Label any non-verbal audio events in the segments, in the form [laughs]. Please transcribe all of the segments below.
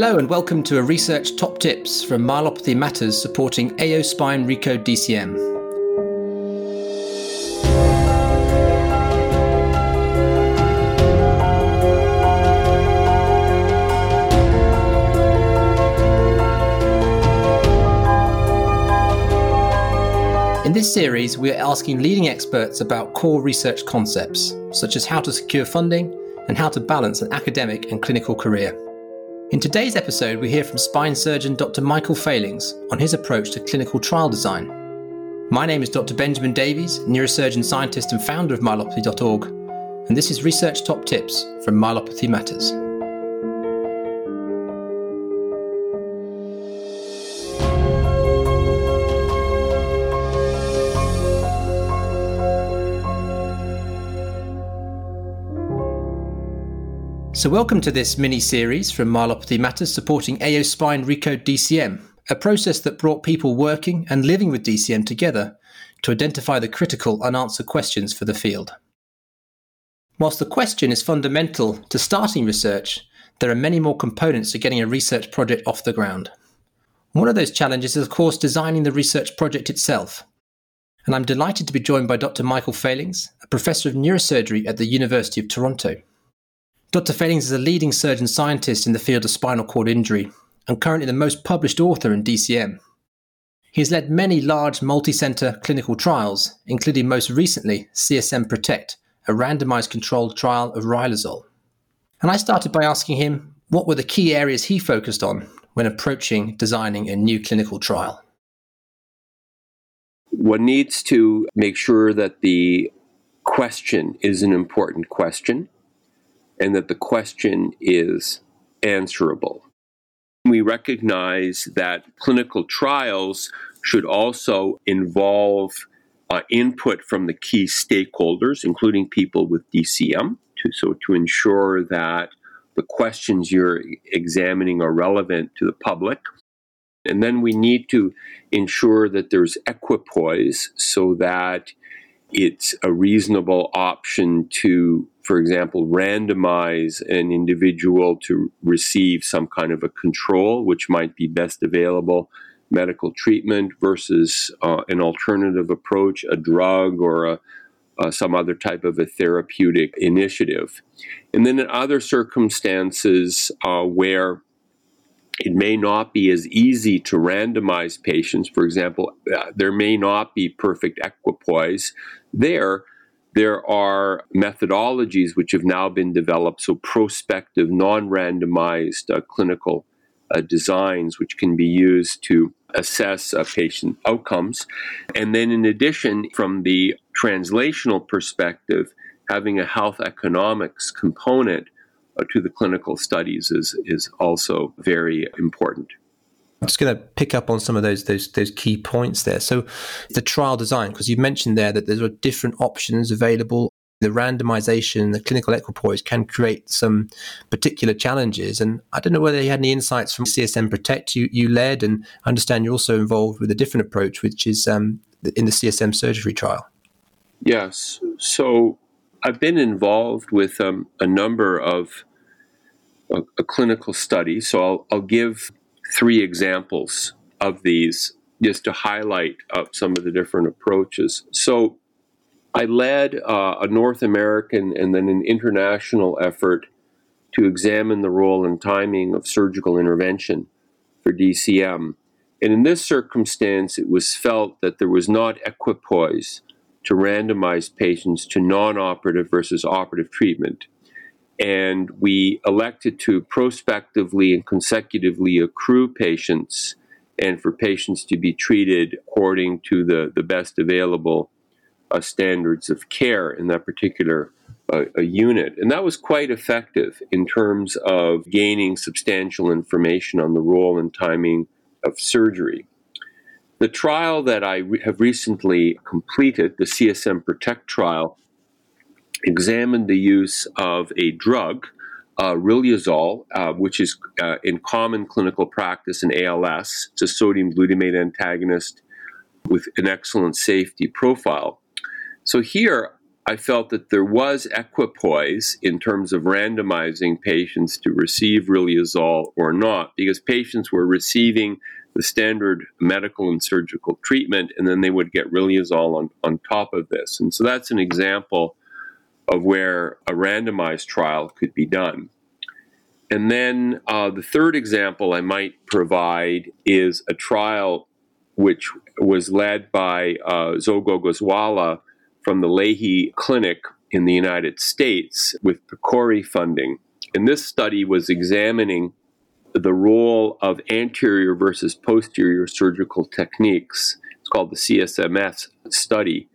Hello and welcome to a research top tips from Myelopathy Matters supporting AO Spine Recode DCM. In this series, we are asking leading experts about core research concepts, such as how to secure funding and how to balance an academic and clinical career. In today's episode, we hear from spine surgeon Dr. Michael Fehlings on his approach to clinical trial design. My name is Dr. Benjamin Davies, neurosurgeon scientist and founder of myelopathy.org, and this is Research Top Tips from Myelopathy Matters. So, welcome to this mini series from Myelopathy Matters supporting AO Spine Recode DCM, a process that brought people working and living with DCM together to identify the critical unanswered questions for the field. Whilst the question is fundamental to starting research, there are many more components to getting a research project off the ground. One of those challenges is, of course, designing the research project itself. And I'm delighted to be joined by Dr. Michael Fehlings, a professor of neurosurgery at the University of Toronto. Dr. Fehlings is a leading surgeon scientist in the field of spinal cord injury and currently the most published author in DCM. He has led many large multi center clinical trials, including most recently CSM Protect, a randomized controlled trial of riluzole. And I started by asking him what were the key areas he focused on when approaching designing a new clinical trial. One needs to make sure that the question is an important question and that the question is answerable. We recognize that clinical trials should also involve uh, input from the key stakeholders, including people with DCM, to, so to ensure that the questions you're examining are relevant to the public. And then we need to ensure that there's equipoise so that it's a reasonable option to for example, randomize an individual to receive some kind of a control, which might be best available medical treatment versus uh, an alternative approach, a drug or a, uh, some other type of a therapeutic initiative. And then in other circumstances uh, where it may not be as easy to randomize patients, for example, uh, there may not be perfect equipoise there there are methodologies which have now been developed, so prospective, non randomized uh, clinical uh, designs, which can be used to assess uh, patient outcomes. And then, in addition, from the translational perspective, having a health economics component uh, to the clinical studies is, is also very important. I'm just going to pick up on some of those those those key points there. So, the trial design, because you mentioned there that there are different options available. The randomization, the clinical equipoise can create some particular challenges. And I don't know whether you had any insights from CSM Protect you, you led, and I understand you're also involved with a different approach, which is um, in the CSM surgery trial. Yes. So I've been involved with um, a number of uh, a clinical studies. So I'll, I'll give three examples of these just to highlight uh, some of the different approaches. So I led uh, a North American and then an international effort to examine the role and timing of surgical intervention for DCM. And in this circumstance, it was felt that there was not equipoise to randomize patients to non operative versus operative treatment and we elected to prospectively and consecutively accrue patients and for patients to be treated according to the, the best available uh, standards of care in that particular uh, unit. And that was quite effective in terms of gaining substantial information on the role and timing of surgery. The trial that I re- have recently completed, the CSM Protect trial, examined the use of a drug, uh, riluzole, uh, which is uh, in common clinical practice in ALS. It's a sodium glutamate antagonist with an excellent safety profile. So here, I felt that there was equipoise in terms of randomizing patients to receive riluzole or not, because patients were receiving the standard medical and surgical treatment, and then they would get riluzole on, on top of this. And so that's an example of where a randomized trial could be done. And then uh, the third example I might provide is a trial which was led by uh, Zoher Ghogawala from the Lahey Clinic in the United States with PCORI funding. And this study was examining the role of anterior versus posterior surgical techniques. It's called the CSMS study.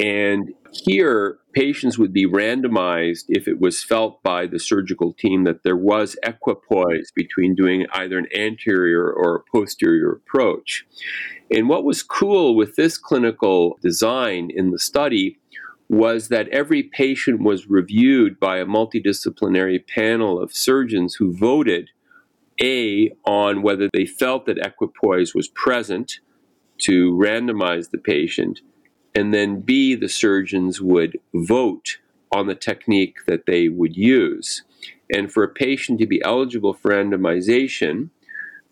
And here, patients would be randomized if it was felt by the surgical team that there was equipoise between doing either an anterior or a posterior approach. And what was cool with this clinical design in the study was that every patient was reviewed by a multidisciplinary panel of surgeons who voted A on whether they felt that equipoise was present to randomize the patient and then B, the surgeons would vote on the technique that they would use. And for a patient to be eligible for randomization,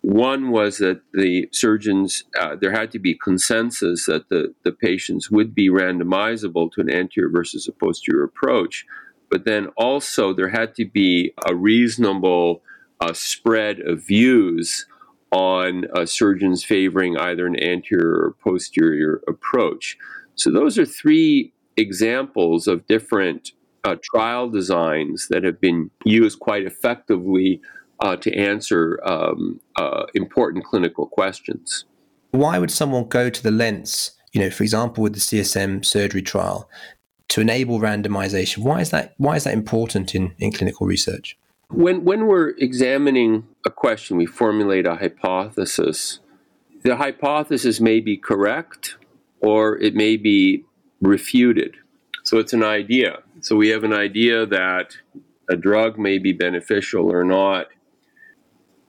one was that the surgeons, uh, there had to be consensus that the, the patients would be randomizable to an anterior versus a posterior approach. But then also there had to be a reasonable uh, spread of views on uh, surgeons favoring either an anterior or posterior approach. So those are three examples of different uh, trial designs that have been used quite effectively uh, to answer um, uh, important clinical questions. Why would someone go to the lengths, you know, for example, with the CSM surgery trial, to enable randomization? Why is that? Why is that important in, in clinical research? When when we're examining a question, we formulate a hypothesis. The hypothesis may be correct, or it may be refuted. So it's an idea. So we have an idea that a drug may be beneficial or not.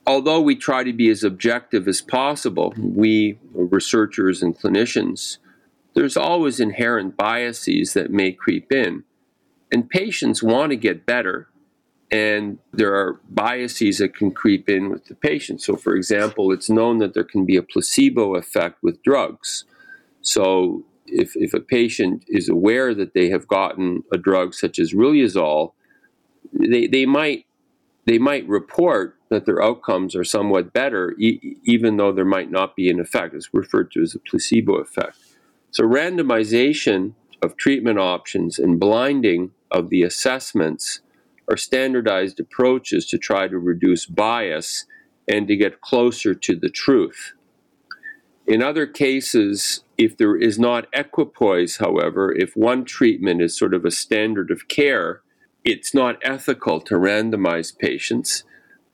Although we try to be as objective as possible, we researchers and clinicians, there's always inherent biases that may creep in. And patients want to get better, and there are biases that can creep in with the patient. So, for example, it's known that there can be a placebo effect with drugs. So if, if a patient is aware that they have gotten a drug such as riluzole, they, they might they might report that their outcomes are somewhat better, e- even though there might not be an effect. It's referred to as a placebo effect. So randomization of treatment options and blinding of the assessments are standardized approaches to try to reduce bias and to get closer to the truth. In other cases, if there is not equipoise, however, if one treatment is sort of a standard of care, it's not ethical to randomize patients.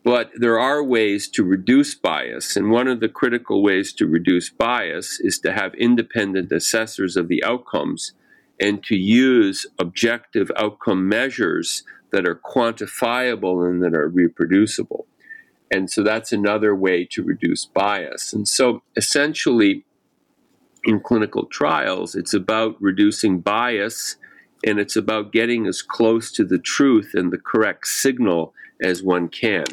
But there are ways to reduce bias. And one of the critical ways to reduce bias is to have independent assessors of the outcomes and to use objective outcome measures that are quantifiable and that are reproducible. And so that's another way to reduce bias. And so essentially, in clinical trials, it's about reducing bias and it's about getting as close to the truth and the correct signal as one can.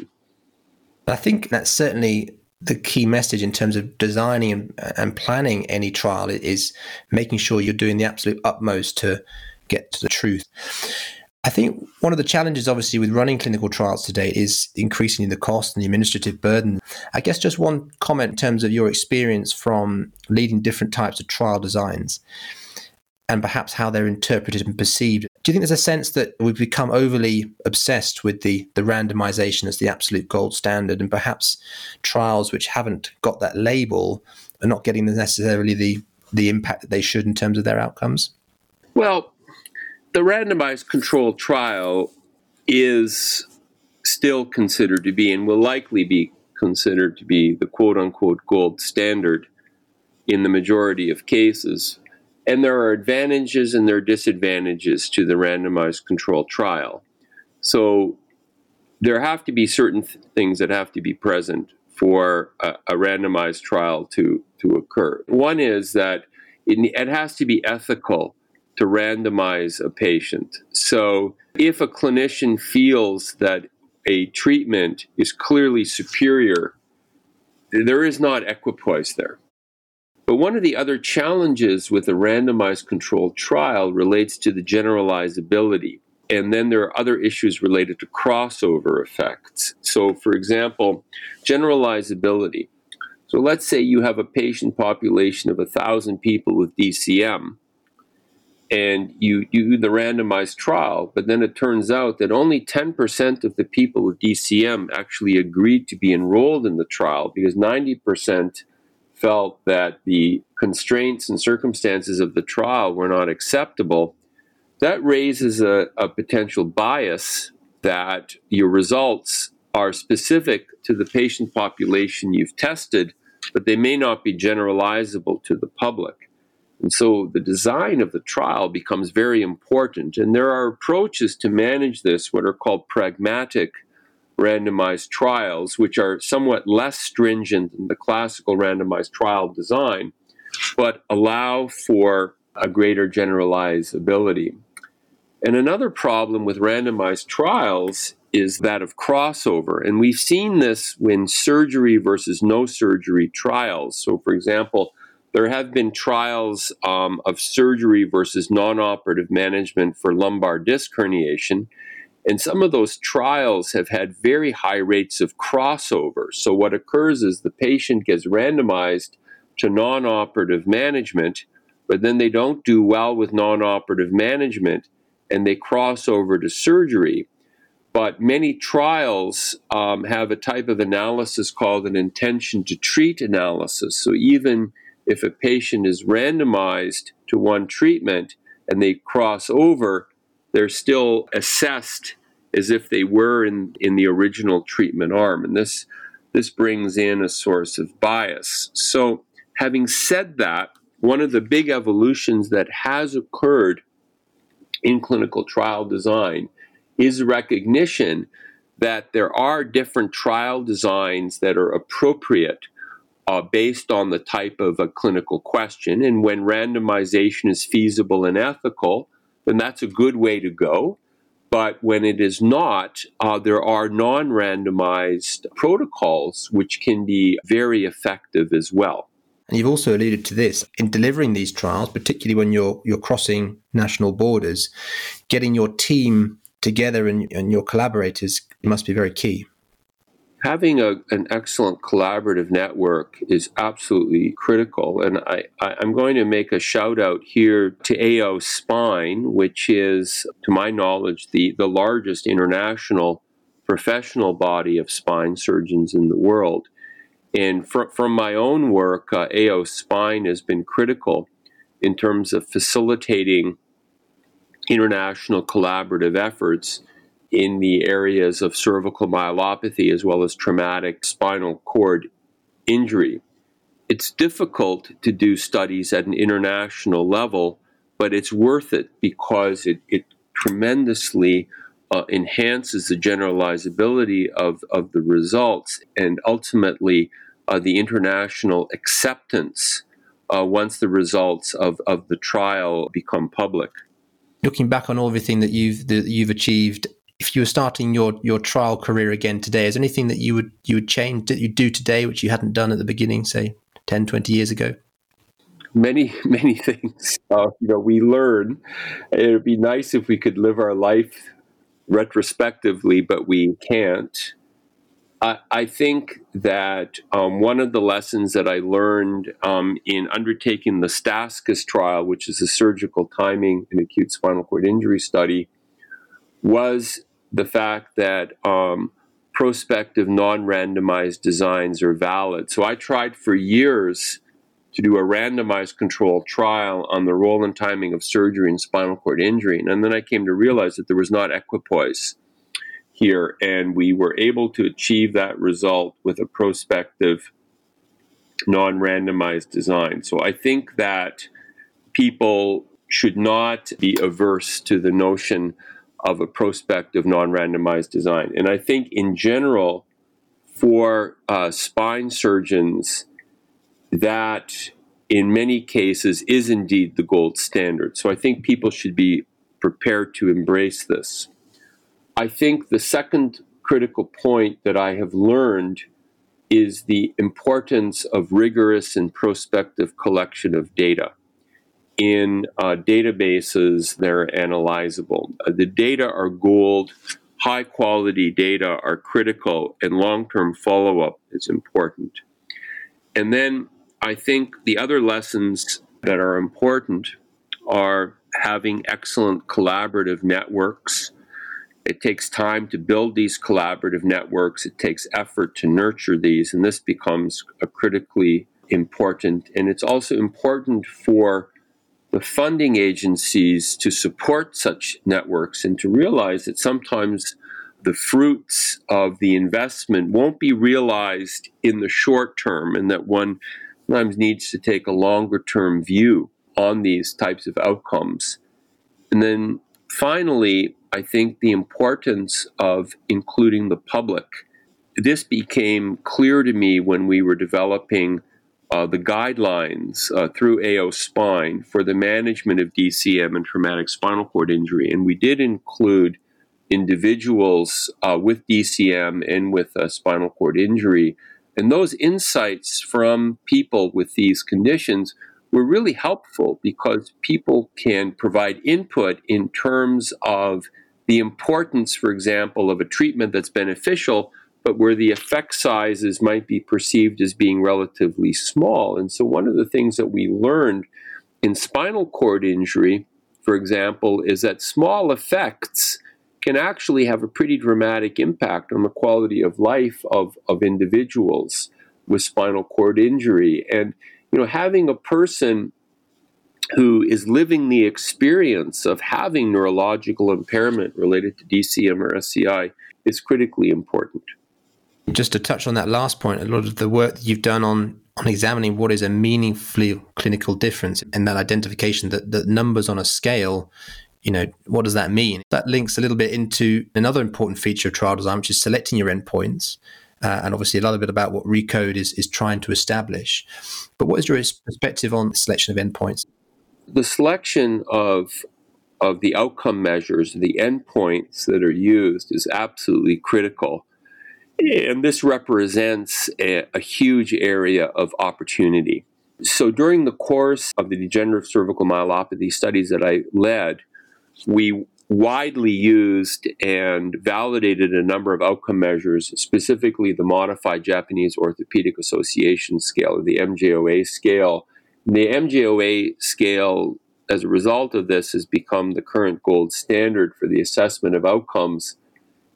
I think that's certainly the key message in terms of designing and, and planning any trial is making sure you're doing the absolute utmost to get to the truth. I think one of the challenges, obviously, with running clinical trials today is increasing the cost and the administrative burden. I guess just one comment in terms of your experience from leading different types of trial designs and perhaps how they're interpreted and perceived. Do you think there's a sense that we've become overly obsessed with the, the randomization as the absolute gold standard and perhaps trials which haven't got that label are not getting necessarily the, the impact that they should in terms of their outcomes? Well, the randomized controlled trial is still considered to be and will likely be considered to be the quote unquote gold standard in the majority of cases. And there are advantages and there are disadvantages to the randomized controlled trial. So there have to be certain th- things that have to be present for a, a, randomized trial to, to occur. One is that it, it has to be ethical to randomize a patient. So if a clinician feels that a treatment is clearly superior, there is not equipoise there. But one of the other challenges with a randomized controlled trial relates to the generalizability. And then there are other issues related to crossover effects. So, for example, generalizability. So, let's say you have a patient population of 1,000 people with DCM, and you, do the randomized trial, but then it turns out that only 10% of the people with DCM actually agreed to be enrolled in the trial because 90% felt that the constraints and circumstances of the trial were not acceptable. That raises a, a potential bias that your results are specific to the patient population you've tested, but they may not be generalizable to the public. And so the design of the trial becomes very important. And there are approaches to manage this, what are called pragmatic randomized trials, which are somewhat less stringent than the classical randomized trial design, but allow for a greater generalizability. And another problem with randomized trials is that of crossover. And we've seen this when surgery versus no surgery trials. So, for example, there have been trials um, of surgery versus non operative management for lumbar disc herniation. And some of those trials have had very high rates of crossover. So, what occurs is the patient gets randomized to non operative management, but then they don't do well with non operative management and they cross over to surgery. But many trials um, have a type of analysis called an intention to treat analysis. So, even if a patient is randomized to one treatment and they cross over, they're still assessed as if they were in, in the original treatment arm. And this, this brings in a source of bias. So, having said that, one of the big evolutions that has occurred in clinical trial design is recognition that there are different trial designs that are appropriate uh, based on the type of a clinical question. And when randomization is feasible and ethical, then that's a good way to go. But when it is not, uh, there are non randomized protocols which can be very effective as well. And you've also alluded to this in delivering these trials, particularly when you're you're crossing national borders, getting your team together and, and your collaborators must be very key having a, an excellent collaborative network is absolutely critical. And I, I, am going to make a shout out here to AO Spine, which is, to my knowledge, the, the largest international professional body of spine surgeons in the world. And fr- from my own work, uh, AO Spine has been critical in terms of facilitating international collaborative efforts in the areas of cervical myelopathy as well as traumatic spinal cord injury. It's difficult to do studies at an international level, but it's worth it because it, it tremendously uh, enhances the generalizability of, of the results and ultimately uh, the international acceptance uh, once the results of, of the trial become public. Looking back on everything that you've that you've achieved if you were starting your your trial career again today, is there anything that you would you would change that you do today which you hadn't done at the beginning, say 10, 20 years ago? Many, [laughs] many things. Uh, you know, we learn. It would be nice if we could live our life retrospectively, but we can't. I, think that um, one of the lessons that I learned um, in undertaking the STASCIS trial, which is a surgical timing and acute spinal cord injury study, was the fact that um, prospective non randomized designs are valid. So I tried for years to do a randomized controlled trial on the role and timing of surgery and spinal cord injury. And then I came to realize that there was not equipoise here, and we were able to achieve that result with a prospective non randomized design. So I think that people should not be averse to the notion of a prospective non randomized design. And I think in general, for uh, spine surgeons, that in many cases is indeed the gold standard. So I think people should be prepared to embrace this. I think the second critical point that I have learned is the importance of rigorous and prospective collection of data. In uh, databases, that are analyzable. Uh, the data are gold, high quality data are critical, and long term follow up is important. And then I think the other lessons that are important are having excellent collaborative networks. It takes time to build these collaborative networks. It takes effort to nurture these, and this becomes a critically important. And it's also important for the funding agencies to support such networks and to realize that sometimes the fruits of the investment won't be realized in the short term and that one sometimes needs to take a longer term view on these types of outcomes. And then finally, I think the importance of including the public. This became clear to me when we were developing uh, the guidelines uh, through AO Spine for the management of DCM and traumatic spinal cord injury. And we did include individuals uh, with DCM and with spinal cord injury. And those insights from people with these conditions were really helpful because people can provide input in terms of the importance, for example, of a treatment that's beneficial, but where the effect sizes might be perceived as being relatively small. And so, one of the things that we learned in spinal cord injury, for example, is that small effects can actually have a pretty dramatic impact on the quality of life of, of individuals with spinal cord injury. And you know, having a person who is living the experience of having neurological impairment related to DCM or SCI is critically important. Just to touch on that last point, a lot of the work that you've done on on examining what is a meaningfully clinical difference and that identification that, that numbers on a scale you know what does that mean that links a little bit into another important feature of trial design which is selecting your endpoints uh, and obviously a little bit about what Recode is, is trying to establish. But what is your perspective on the selection of endpoints? The selection of of the outcome measures, the endpoints that are used, is absolutely critical. And this represents a, a huge area of opportunity. So, during the course of the degenerative cervical myelopathy studies that I led, we widely used and validated a number of outcome measures, specifically the Modified Japanese Orthopedic Association scale, or the MJOA scale. the MJOA scale, as a result of this, has become the current gold standard for the assessment of outcomes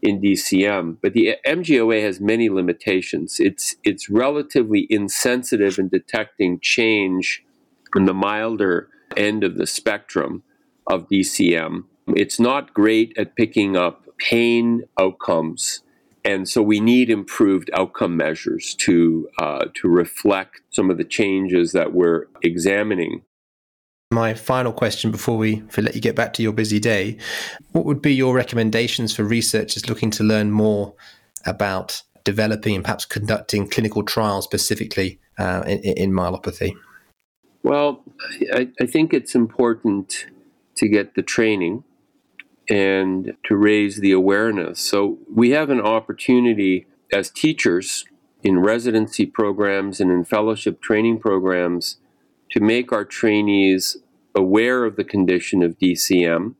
in DCM. But the MJOA has many limitations. It's it's relatively insensitive in detecting change in the milder end of the spectrum of DCM it's not great at picking up pain outcomes. And so we need improved outcome measures to, uh, to reflect some of the changes that we're examining. My final question before we let you get back to your busy day what would be your recommendations for researchers looking to learn more about developing and perhaps conducting clinical trials specifically uh, in, in, myelopathy? Well, I, I think it's important to get the training and to raise the awareness. So we have an opportunity as teachers in residency programs and in fellowship training programs to make our trainees aware of the condition of DCM,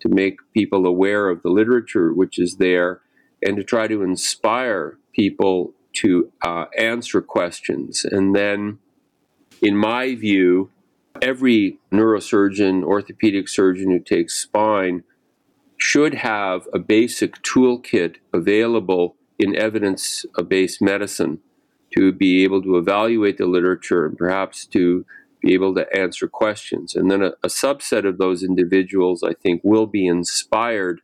to make people aware of the literature which is there, and to try to inspire people to uh, answer questions. And then, in my view, every neurosurgeon, orthopedic surgeon who takes spine should have a basic toolkit available in evidence based medicine to be able to evaluate the literature and perhaps to be able to answer questions. And then a, a, subset of those individuals, I think, will be inspired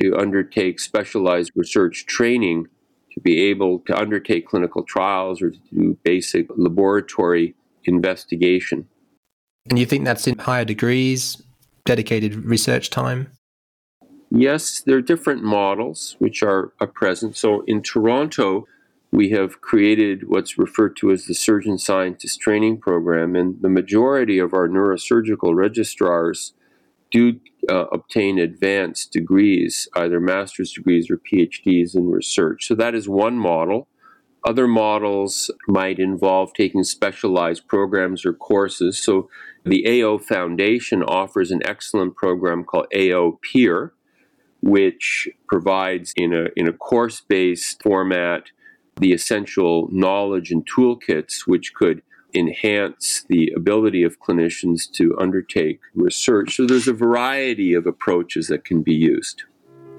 to undertake specialized research training to be able to undertake clinical trials or to do basic laboratory investigation. And you think that's in higher degrees, dedicated research time? Yes, there are different models which are, are present. So in Toronto, we have created what's referred to as the surgeon scientist training program, and the majority of our neurosurgical registrars do uh, obtain advanced degrees, either master's degrees or PhDs in research. So that is one model. Other models might involve taking specialized programs or courses. So the AO Foundation offers an excellent program called AO Peer, which provides in a, in a course based format the essential knowledge and toolkits which could enhance the ability of clinicians to undertake research. So there's a variety of approaches that can be used.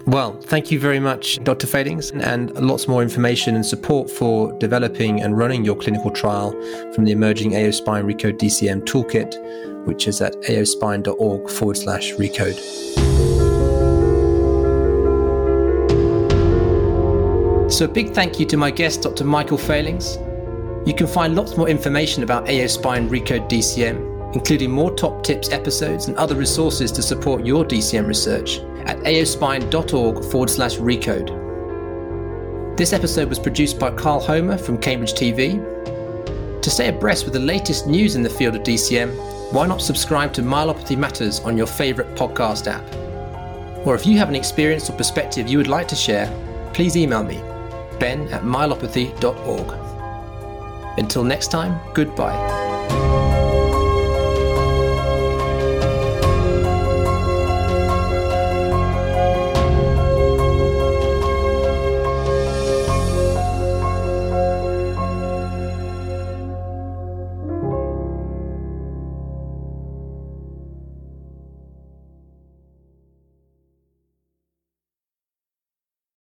Well, thank you very much, Dr. Fehlings, and lots more information and support for developing and running your clinical trial from the emerging AO Spine Recode DCM toolkit, which is at aospine.org forward slash recode. So, a big thank you to my guest, Dr. Michael Fehlings. You can find lots more information about AO Spine Recode DCM, including more top tips episodes and other resources to support your DCM research at aospine.org forward slash recode. This episode was produced by Carl Homer from Cambridge TV. To stay abreast with the latest news in the field of DCM, why not subscribe to Myelopathy Matters on your favourite podcast app? Or if you have an experience or perspective you would like to share, please email me, ben at myelopathy.org. Until next time, goodbye.